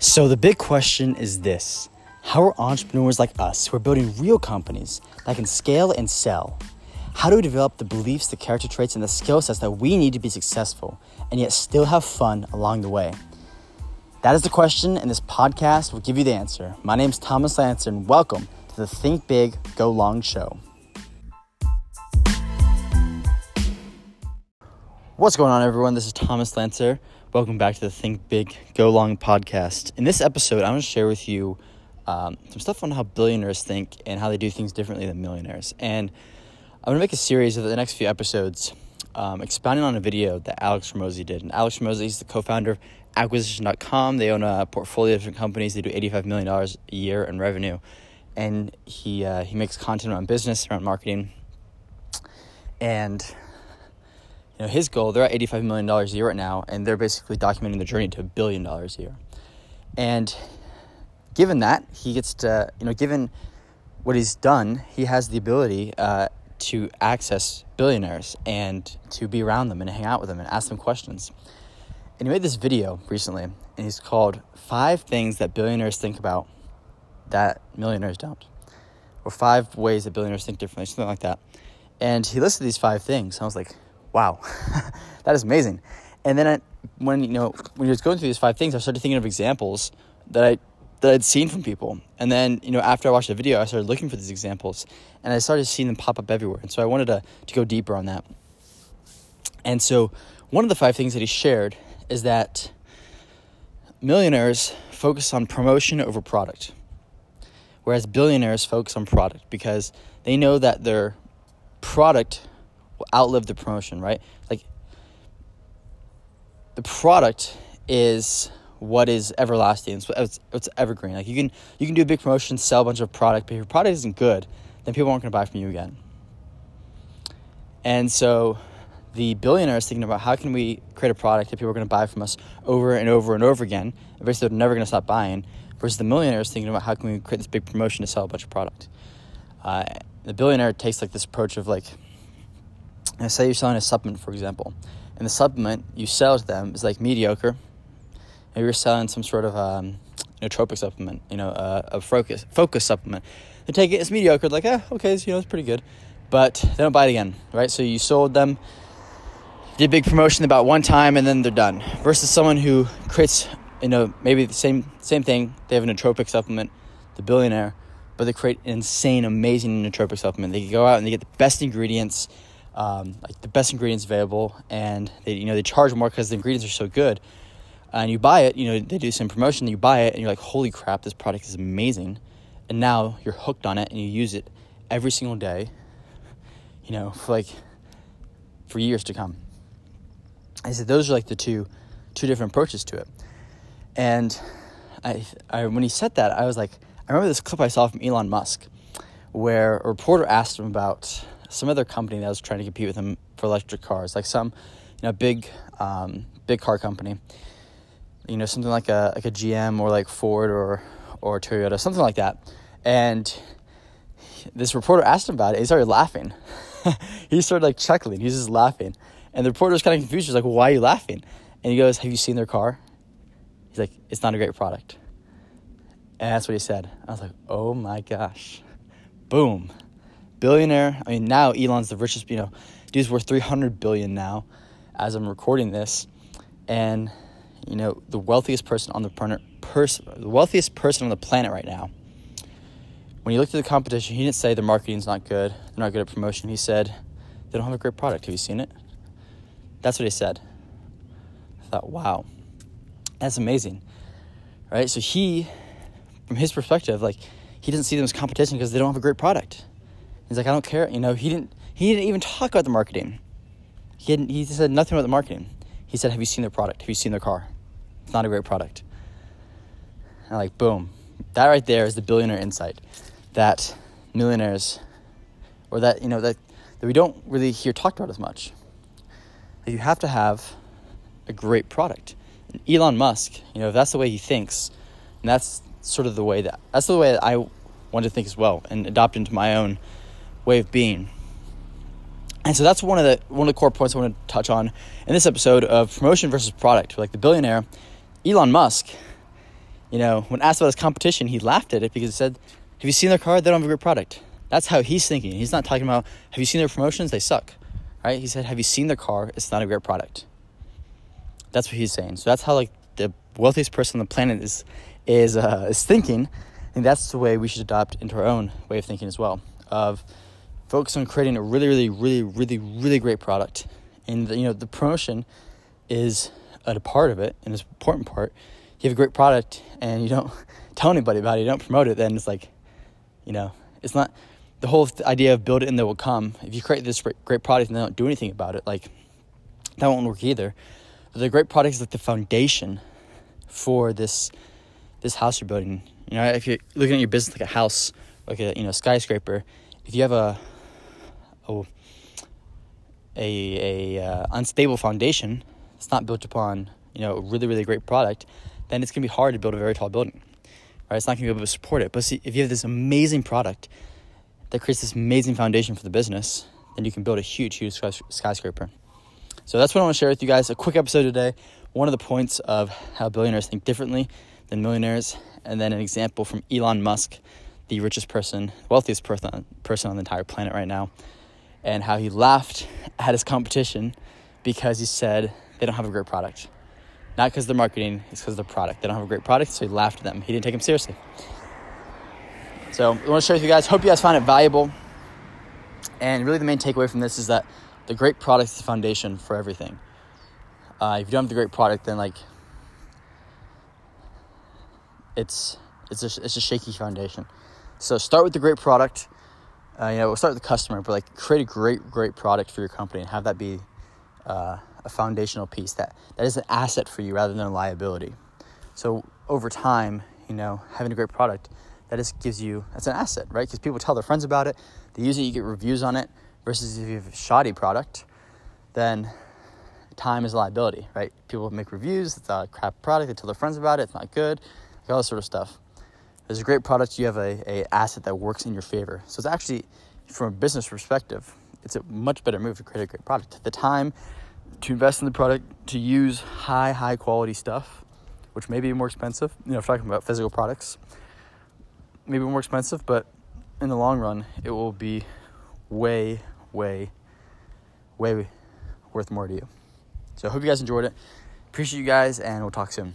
So, the big question is this How are entrepreneurs like us who are building real companies that can scale and sell? How do we develop the beliefs, the character traits, and the skill sets that we need to be successful and yet still have fun along the way? That is the question, and this podcast will give you the answer. My name is Thomas Lancer, and welcome to the Think Big, Go Long show. What's going on, everyone? This is Thomas Lancer. Welcome back to the Think Big, Go Long podcast. In this episode, I'm going to share with you um, some stuff on how billionaires think and how they do things differently than millionaires. And I'm going to make a series of the next few episodes um, expounding on a video that Alex Hormozi did. And Alex Hormozi is the co founder of Acquisition.com. They own a portfolio of different companies, they do $85 million a year in revenue. And he, uh, he makes content around business, around marketing. And you know, his goal, they're at $85 million a year right now, and they're basically documenting the journey to a billion dollars a year. And given that, he gets to, you know, given what he's done, he has the ability uh, to access billionaires and to be around them and hang out with them and ask them questions. And he made this video recently, and he's called Five Things That Billionaires Think About That Millionaires Don't. Or Five Ways That Billionaires Think Differently, something like that. And he listed these five things. I was like, wow, that is amazing. And then I, when you know when he was going through these five things, I started thinking of examples that I that I'd seen from people. And then you know after I watched the video, I started looking for these examples, and I started seeing them pop up everywhere. And so I wanted to to go deeper on that. And so one of the five things that he shared is that millionaires focus on promotion over product, whereas billionaires focus on product because they know that their product outlive the promotion, right? Like the product is what is everlasting. It's, it's, evergreen. Like you can you can do a big promotion, sell a bunch of product, but if your product isn't good, then people aren't going to buy from you again. And so the billionaire is thinking about how can we create a product that people are going to buy from us over and over and over again. Eventually, they're never going to stop buying. Versus the millionaire is thinking about how can we create this big promotion to sell a bunch of product. Uh, the billionaire takes like this approach of like now, say you're selling a supplement, for example, and the supplement you sell to them is like mediocre. Maybe you're selling some sort of um, nootropic supplement, you know, uh, a focus focus supplement. They take it, it's mediocre, like, eh, okay, you know, it's pretty good, but they don't buy it again, right? So you sold them, did big promotion about one time, and then they're done. Versus someone who creates, you know, maybe the same same thing. They have a nootropic supplement, the billionaire, but they create an insane, amazing nootropic supplement. They go out and they get the best ingredients um, like the best ingredients available, and they you know they charge more because the ingredients are so good. And you buy it, you know they do some promotion. You buy it, and you're like, "Holy crap! This product is amazing!" And now you're hooked on it, and you use it every single day. You know, for like for years to come. I said those are like the two two different approaches to it. And I, I when he said that, I was like, I remember this clip I saw from Elon Musk, where a reporter asked him about some other company that was trying to compete with him for electric cars, like some, you know, big, um, big car company. You know, something like a like a GM or like Ford or or Toyota, something like that. And this reporter asked him about it. He started laughing. he started like chuckling. He was just laughing, and the reporter was kind of confused. He's like, "Why are you laughing?" And he goes, "Have you seen their car?" He's like, "It's not a great product." And that's what he said. I was like, "Oh my gosh!" Boom billionaire. I mean, now Elon's the richest. You know, dude's worth three hundred billion now, as I'm recording this, and you know the wealthiest person on the planet, pers- the wealthiest person on the planet right now. When he looked at the competition, he didn't say the marketing's not good. They're not good at promotion. He said they don't have a great product. Have you seen it? That's what he said. I thought, wow, that's amazing, right? So he, from his perspective, like he doesn't see them as competition because they don't have a great product. He's like, I don't care. You know, he didn't. He didn't even talk about the marketing. He hadn't, he said nothing about the marketing. He said, "Have you seen their product? Have you seen their car? It's not a great product." And I'm like, boom, that right there is the billionaire insight that millionaires, or that you know that that we don't really hear talked about as much. That you have to have a great product. And Elon Musk, you know, if that's the way he thinks, and that's sort of the way that that's the way that I want to think as well, and adopt into my own way of being. And so that's one of the one of the core points I want to touch on in this episode of promotion versus product. Like the billionaire Elon Musk, You know, when asked about his competition, he laughed at it because he said, Have you seen their car? They don't have a great product. That's how he's thinking. He's not talking about, Have you seen their promotions? They suck. Right? He said, Have you seen their car? It's not a great product. That's what he's saying. So that's how like the wealthiest person on the planet is is uh, is thinking, and that's the way we should adopt into our own way of thinking as well. Of focus on creating a really, really, really, really, really great product, and the, you know the promotion is a part of it, and it's an important part. You have a great product, and you don't tell anybody about it, you don't promote it, then it's like, you know, it's not the whole idea of build it and they will come. If you create this great product and they don't do anything about it, like that won't work either. But the great product is like the foundation for this this house you're building. You know, if you're looking at your business like a house, like a you know skyscraper, if you have a a a, a uh, unstable foundation, it's not built upon you know a really really great product, then it's gonna be hard to build a very tall building. Right? It's not gonna be able to support it. But see, if you have this amazing product that creates this amazing foundation for the business, then you can build a huge huge skyscraper. So that's what I want to share with you guys. A quick episode today. One of the points of how billionaires think differently than millionaires, and then an example from Elon Musk, the richest person, wealthiest person, person on the entire planet right now, and how he laughed at his competition because he said they don't have a great product. Not because they're marketing, it's because of the product. They don't have a great product, so he laughed at them. He didn't take them seriously. So I want to share with you guys. Hope you guys find it valuable. And really, the main takeaway from this is that the great product is the foundation for everything. Uh, if you don't have the great product, then like it's it's a, it's a shaky foundation. So start with the great product. Uh, you know, we'll start with the customer, but like create a great great product for your company and have that be uh, a foundational piece that that is an asset for you rather than a liability. So over time, you know, having a great product that just gives you that's an asset, right? Because people tell their friends about it, they use it, you get reviews on it versus if you have a shoddy product, then time is a liability, right? People make reviews, it's a crap product, they tell their friends about it, it's not good, like all this sort of stuff. There's a great product, you have a, a asset that works in your favor. So it's actually, from a business perspective, it's a much better move to create a great product. The time to invest in the product, to use high, high quality stuff, which may be more expensive, you know, if talking about physical products, maybe more expensive, but in the long run, it will be way, way, way worth more to you. So I hope you guys enjoyed it. Appreciate you guys, and we'll talk soon.